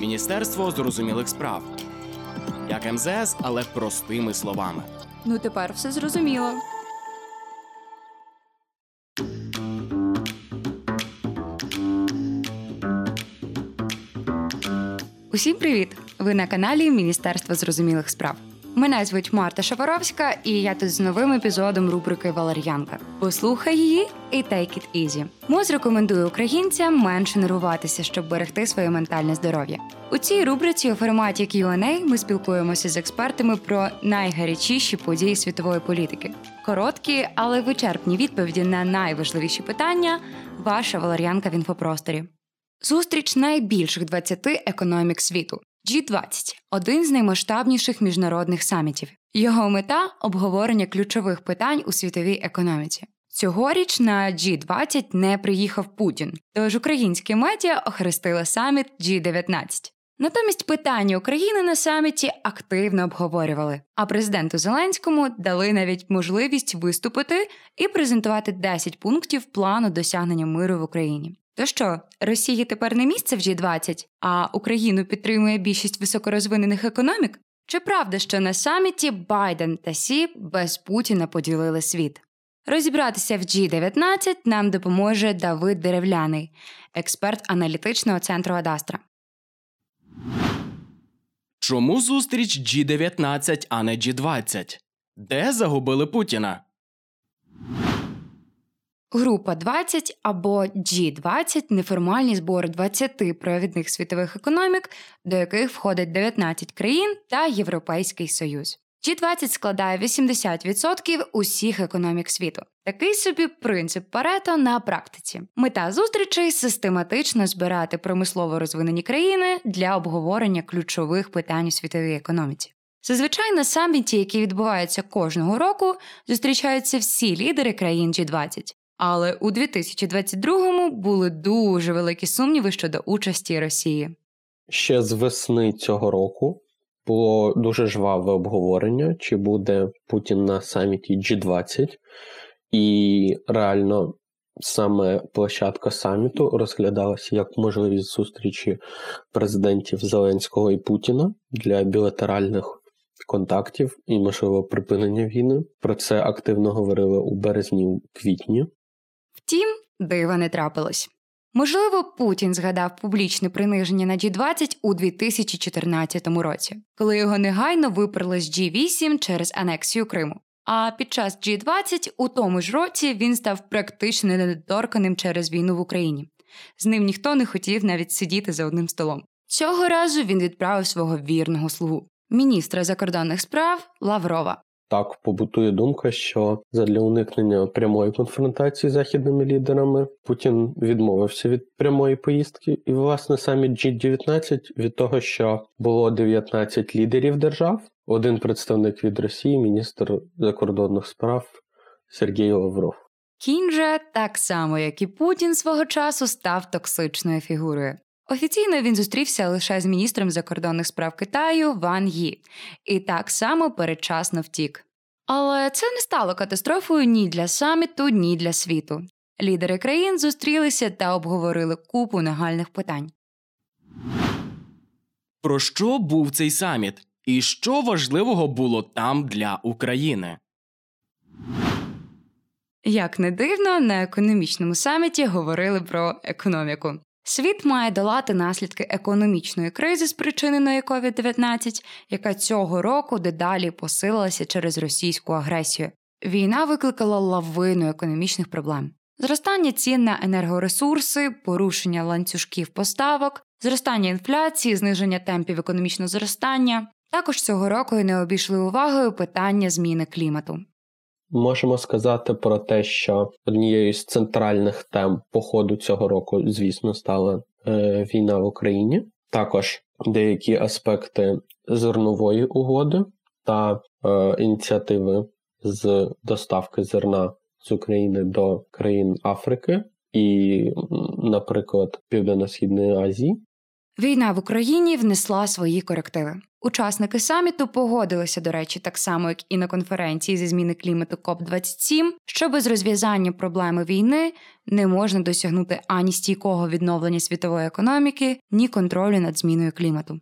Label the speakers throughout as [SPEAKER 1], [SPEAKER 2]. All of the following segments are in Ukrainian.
[SPEAKER 1] Міністерство зрозумілих справ. Як МЗС, але простими словами.
[SPEAKER 2] Ну тепер все зрозуміло. Усім привіт! Ви на каналі Міністерства зрозумілих справ. Мене звуть Марта Шафаровська, і я тут з новим епізодом рубрики Валер'янка. Послухай її і take it easy. МОЗ рекомендує українцям менше нервуватися, щоб берегти своє ментальне здоров'я. У цій рубриці у форматі Q&A ми спілкуємося з експертами про найгарячіші події світової політики. Короткі, але вичерпні відповіді на найважливіші питання. Ваша Валер'янка в інфопросторі. Зустріч найбільших 20 економік світу. G20 – один з наймасштабніших міжнародних самітів. Його мета обговорення ключових питань у світовій економіці. Цьогоріч на G20 не приїхав Путін, тож українські медіа охрестили саміт G19. Натомість питання України на саміті активно обговорювали, а президенту Зеленському дали навіть можливість виступити і презентувати 10 пунктів плану досягнення миру в Україні. То що, Росії тепер не місце в G20, а Україну підтримує більшість високорозвинених економік? Чи правда, що на саміті Байден та Сі без Путіна поділили світ? Розібратися в G19 нам допоможе Давид Деревляний, експерт аналітичного центру Адастра.
[SPEAKER 1] Чому зустріч G19, а не G20? Де загубили Путіна?
[SPEAKER 2] Група 20 або G20 – неформальні збори 20 провідних світових економік, до яких входить 19 країн та Європейський Союз. G20 складає 80% усіх економік світу. Такий собі принцип Парето на практиці. Мета зустрічей систематично збирати промислово розвинені країни для обговорення ключових питань у світовій економіці. Зазвичай на саміті, який відбувається кожного року, зустрічаються всі лідери країн G20. Але у 2022-му були дуже великі сумніви щодо участі Росії.
[SPEAKER 3] Ще з весни цього року було дуже жваве обговорення, чи буде Путін на саміті G20, і реально саме площадка саміту розглядалася як можливість зустрічі президентів Зеленського і Путіна для білатеральних контактів і можливо припинення війни. Про це активно говорили у березні-квітні.
[SPEAKER 2] Втім, дива не трапилось. Можливо, Путін згадав публічне приниження на G20 у 2014 році, коли його негайно виперли з G8 через анексію Криму. А під час G20 у тому ж році він став практично недоторканим через війну в Україні. З ним ніхто не хотів навіть сидіти за одним столом. Цього разу він відправив свого вірного слугу, міністра закордонних справ Лаврова.
[SPEAKER 3] Так побутує думка, що задля уникнення прямої конфронтації з західними лідерами Путін відмовився від прямої поїздки, і власне саміт G19 від того, що було 19 лідерів держав, один представник від Росії, міністр закордонних справ Сергій Лавров.
[SPEAKER 2] Кінь же, так само як і Путін свого часу, став токсичною фігурою. Офіційно він зустрівся лише з міністром закордонних справ Китаю Ван Ї і так само передчасно втік. Але це не стало катастрофою ні для саміту, ні для світу. Лідери країн зустрілися та обговорили купу нагальних питань.
[SPEAKER 1] Про що був цей саміт? І що важливого було там для України?
[SPEAKER 2] Як не дивно, на економічному саміті говорили про економіку. Світ має долати наслідки економічної кризи, спричиненої COVID-19, яка цього року дедалі посилилася через російську агресію. Війна викликала лавину економічних проблем. Зростання цін на енергоресурси, порушення ланцюжків поставок, зростання інфляції, зниження темпів економічного зростання. Також цього року і не обійшли увагою питання зміни клімату.
[SPEAKER 3] Можемо сказати про те, що однією з центральних тем походу цього року, звісно, стала е, війна в Україні. Також деякі аспекти зернової угоди та е, ініціативи з доставки зерна з України до країн Африки і, наприклад, Південно-Східної Азії.
[SPEAKER 2] Війна в Україні внесла свої корективи. Учасники саміту погодилися, до речі, так само як і на конференції зі зміни клімату КОП 27 що без розв'язання проблеми війни не можна досягнути ані стійкого відновлення світової економіки, ні контролю над зміною клімату.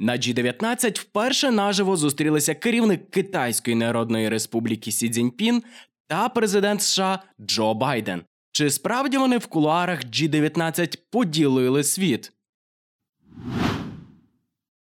[SPEAKER 1] На G19 вперше наживо зустрілися керівник Китайської Народної Республіки Сі Цзіньпін та президент США Джо Байден. Чи справді вони в кулуарах G19 поділили світ?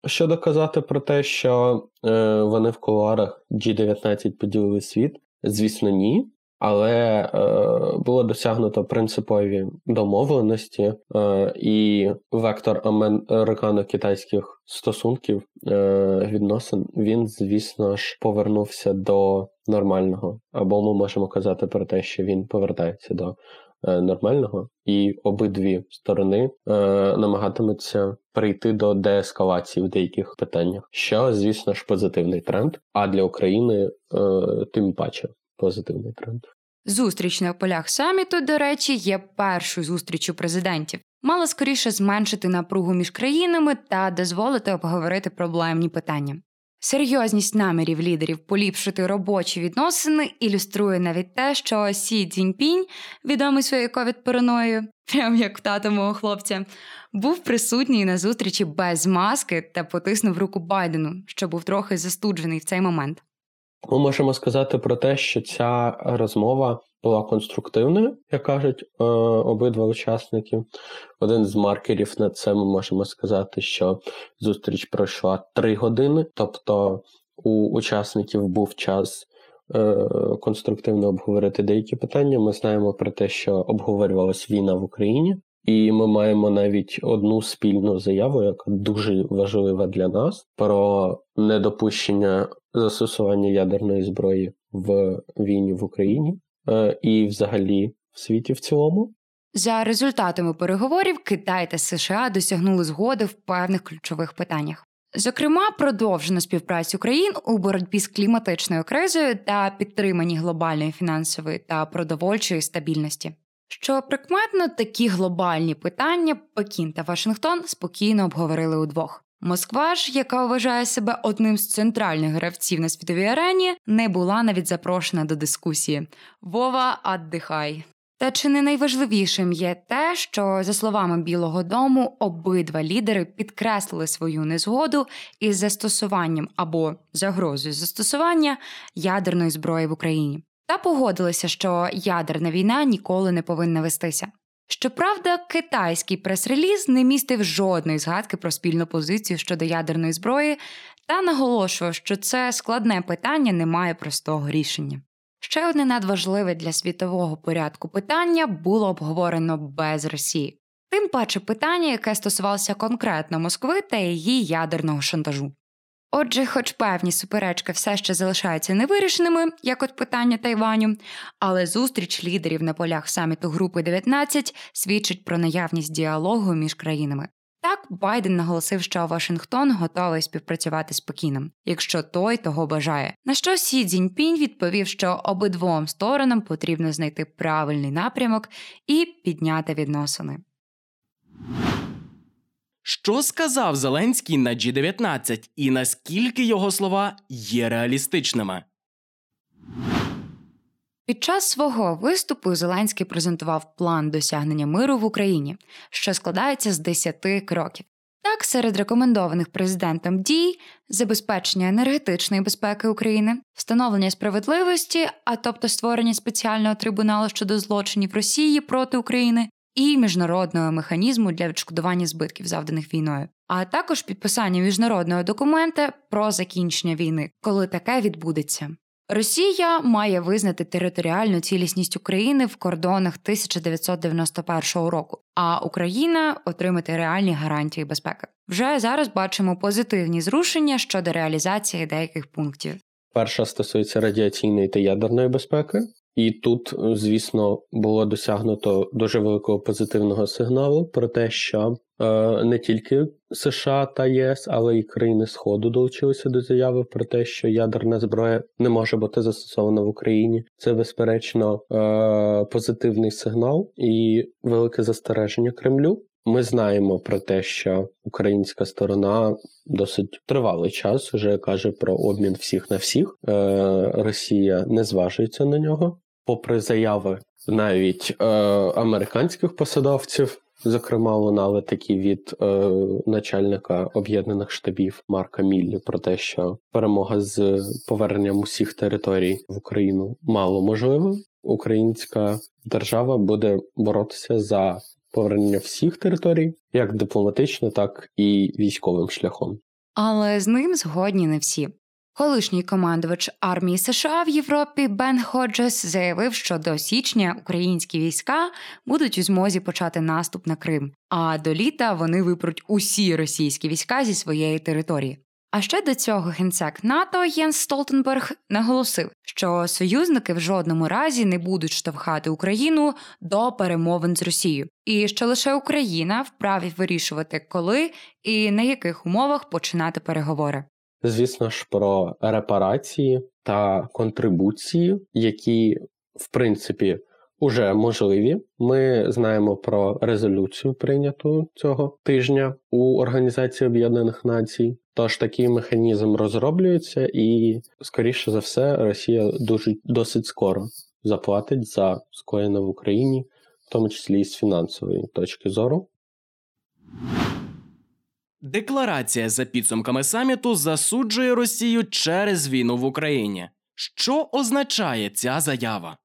[SPEAKER 3] Що доказати про те, що е, вони в кулуарах G19 поділили світ? Звісно, ні. Але е, було досягнуто принципові домовленості, е, і вектор американо-китайських стосунків е, відносин він, звісно ж, повернувся до нормального. Або ми можемо казати про те, що він повертається до нормального, і обидві сторони е, намагатимуться прийти до деескалації в деяких питаннях, що, звісно ж, позитивний тренд. А для України е, тим паче позитивний тренд.
[SPEAKER 2] Зустріч на полях саміту, до речі, є першою зустрічю президентів. Мала скоріше зменшити напругу між країнами та дозволити обговорити проблемні питання. Серйозність намірів лідерів поліпшити робочі відносини ілюструє навіть те, що Сі Цзіньпінь, відомий своєю ковід-параною, прям як тато мого хлопця, був присутній на зустрічі без маски та потиснув руку Байдену, що був трохи застуджений в цей момент.
[SPEAKER 3] Ми можемо сказати про те, що ця розмова була конструктивною, як кажуть е, обидва учасники. Один з маркерів на це ми можемо сказати, що зустріч пройшла три години, тобто у учасників був час. Е, конструктивно обговорити деякі питання. Ми знаємо про те, що обговорювалась війна в Україні, і ми маємо навіть одну спільну заяву, яка дуже важлива для нас, про недопущення застосування ядерної зброї в війні в Україні е, і, взагалі, в світі в цілому.
[SPEAKER 2] За результатами переговорів Китай та США досягнули згоди в певних ключових питаннях. Зокрема, продовжено співпрацю країн у боротьбі з кліматичною кризою та підтриманні глобальної фінансової та продовольчої стабільності. Що прикметно, такі глобальні питання Пекін та Вашингтон спокійно обговорили удвох. Москва ж, яка вважає себе одним з центральних гравців на світовій арені, не була навіть запрошена до дискусії. Вова, аддихай. Та чи не найважливішим є те, що, за словами Білого Дому, обидва лідери підкреслили свою незгоду із застосуванням або загрозою застосування ядерної зброї в Україні, та погодилися, що ядерна війна ніколи не повинна вестися. Щоправда, китайський прес-реліз не містив жодної згадки про спільну позицію щодо ядерної зброї та наголошував, що це складне питання не має простого рішення. Ще одне надважливе для світового порядку питання було обговорено без Росії, тим паче питання, яке стосувалося конкретно Москви та її ядерного шантажу. Отже, хоч певні суперечки все ще залишаються невирішеними, як от питання Тайваню, але зустріч лідерів на полях саміту Групи 19 свідчить про наявність діалогу між країнами. Так, Байден наголосив, що Вашингтон готовий співпрацювати з Пекіном, якщо той того бажає. На що Сі Цзіньпінь відповів, що обидвом сторонам потрібно знайти правильний напрямок і підняти відносини.
[SPEAKER 1] Що сказав Зеленський на G19 і наскільки його слова є реалістичними?
[SPEAKER 2] Під час свого виступу Зеленський презентував план досягнення миру в Україні, що складається з 10 кроків. Так, серед рекомендованих президентом дій забезпечення енергетичної безпеки України, встановлення справедливості, а тобто створення спеціального трибуналу щодо злочинів Росії проти України, і міжнародного механізму для відшкодування збитків, завданих війною, а також підписання міжнародного документа про закінчення війни, коли таке відбудеться. Росія має визнати територіальну цілісність України в кордонах 1991 року, а Україна отримати реальні гарантії безпеки. Вже зараз бачимо позитивні зрушення щодо реалізації деяких пунктів.
[SPEAKER 3] Перша стосується радіаційної та ядерної безпеки. І тут, звісно, було досягнуто дуже великого позитивного сигналу про те, що е, не тільки США та ЄС, але й країни Сходу долучилися до заяви про те, що ядерна зброя не може бути застосована в Україні. Це безперечно е, позитивний сигнал і велике застереження Кремлю. Ми знаємо про те, що українська сторона досить тривалий час вже каже про обмін всіх на всіх. Е, Росія не зважується на нього, попри заяви навіть е, американських посадовців. Зокрема, лунали такі від е, начальника об'єднаних штабів Марка Міллі про те, що перемога з поверненням усіх територій в Україну мало можлива. Українська держава буде боротися за повернення всіх територій, як дипломатично, так і військовим шляхом.
[SPEAKER 2] Але з ним згодні не всі. Колишній командувач армії США в Європі Бен Ходжес заявив, що до січня українські війська будуть у змозі почати наступ на Крим, а до літа вони випруть усі російські війська зі своєї території. А ще до цього генсек НАТО Єнс Столтенберг наголосив, що союзники в жодному разі не будуть штовхати Україну до перемовин з Росією, і що лише Україна вправі вирішувати, коли і на яких умовах починати переговори.
[SPEAKER 3] Звісно ж, про репарації та контрибуції, які в принципі уже можливі. Ми знаємо про резолюцію, прийняту цього тижня у Організації Об'єднаних Націй. Тож такий механізм розроблюється, і, скоріше за все, Росія дуже досить скоро заплатить за скоєне в Україні, в тому числі і з фінансової точки зору.
[SPEAKER 1] Декларація за підсумками саміту засуджує Росію через війну в Україні. Що означає ця заява?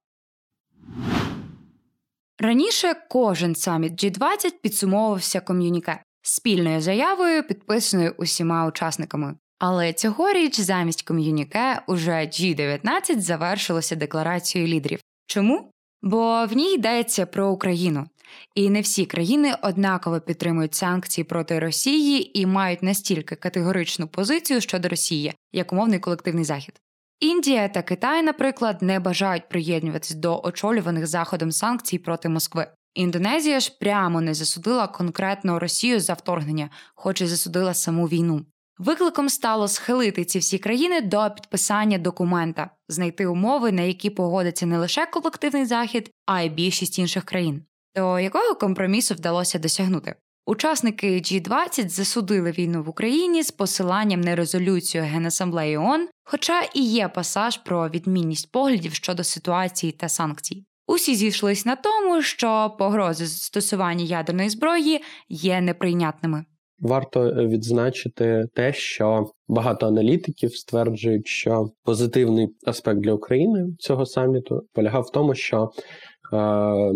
[SPEAKER 2] Раніше кожен саміт G20 підсумовувався ком'юніке спільною заявою, підписаною усіма учасниками. Але цьогоріч замість ком'юніке уже G19 завершилося декларацією лідерів. Чому? Бо в ній йдеться про Україну, і не всі країни однаково підтримують санкції проти Росії і мають настільки категоричну позицію щодо Росії, як умовний колективний захід. Індія та Китай, наприклад, не бажають приєднуватись до очолюваних заходом санкцій проти Москви. Індонезія ж прямо не засудила конкретно Росію за вторгнення, хоч і засудила саму війну. Викликом стало схилити ці всі країни до підписання документа, знайти умови, на які погодиться не лише колективний захід, а й більшість інших країн. То якого компромісу вдалося досягнути? Учасники G20 засудили війну в Україні з посиланням на резолюцію Генасамблеї ООН, хоча і є пасаж про відмінність поглядів щодо ситуації та санкцій. Усі зійшлись на тому, що погрози застосування ядерної зброї є неприйнятними.
[SPEAKER 3] Варто відзначити те, що багато аналітиків стверджують, що позитивний аспект для України цього саміту полягав в тому, що е,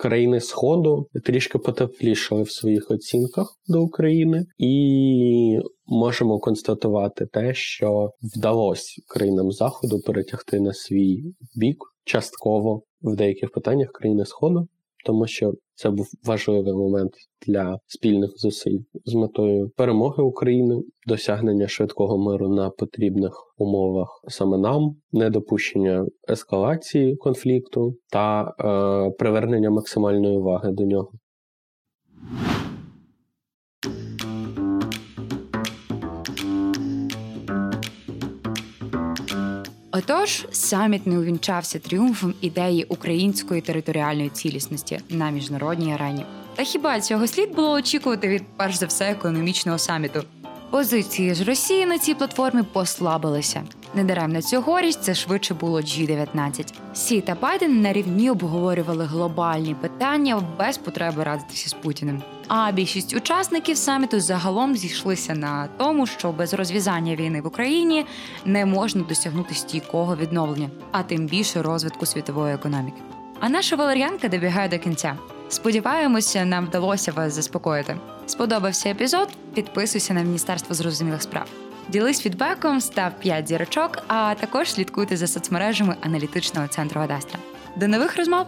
[SPEAKER 3] країни Сходу трішки потеплішали в своїх оцінках до України, і можемо констатувати те, що вдалося країнам Заходу перетягти на свій бік частково в деяких питаннях країни Сходу, тому що це був важливий момент для спільних зусиль з метою перемоги України, досягнення швидкого миру на потрібних умовах саме нам, недопущення ескалації конфлікту та е, привернення максимальної уваги до нього.
[SPEAKER 2] Отож, саміт не увінчався тріумфом ідеї української територіальної цілісності на міжнародній арені. Та хіба цього слід було очікувати від перш за все економічного саміту? Позиції ж Росії на цій платформі послабилися. Недаремно цьогоріч це швидше було G19. Сі та Байден на рівні обговорювали глобальні питання без потреби радитися з Путіним. А більшість учасників саміту загалом зійшлися на тому, що без розв'язання війни в Україні не можна досягнути стійкого відновлення, а тим більше розвитку світової економіки. А наша валер'янка добігає до кінця. Сподіваємося, нам вдалося вас заспокоїти. Сподобався епізод? Підписуйся на Міністерство зрозумілих справ. Ділись фідбеком, став 5 зірочок, а також слідкуйте за соцмережами аналітичного центру Адастра. До нових розмов!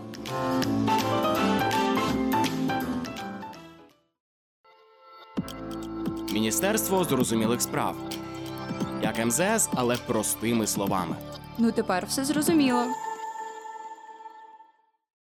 [SPEAKER 1] Міністерство зрозумілих справ. Як МЗС, але простими словами.
[SPEAKER 2] Ну тепер все зрозуміло.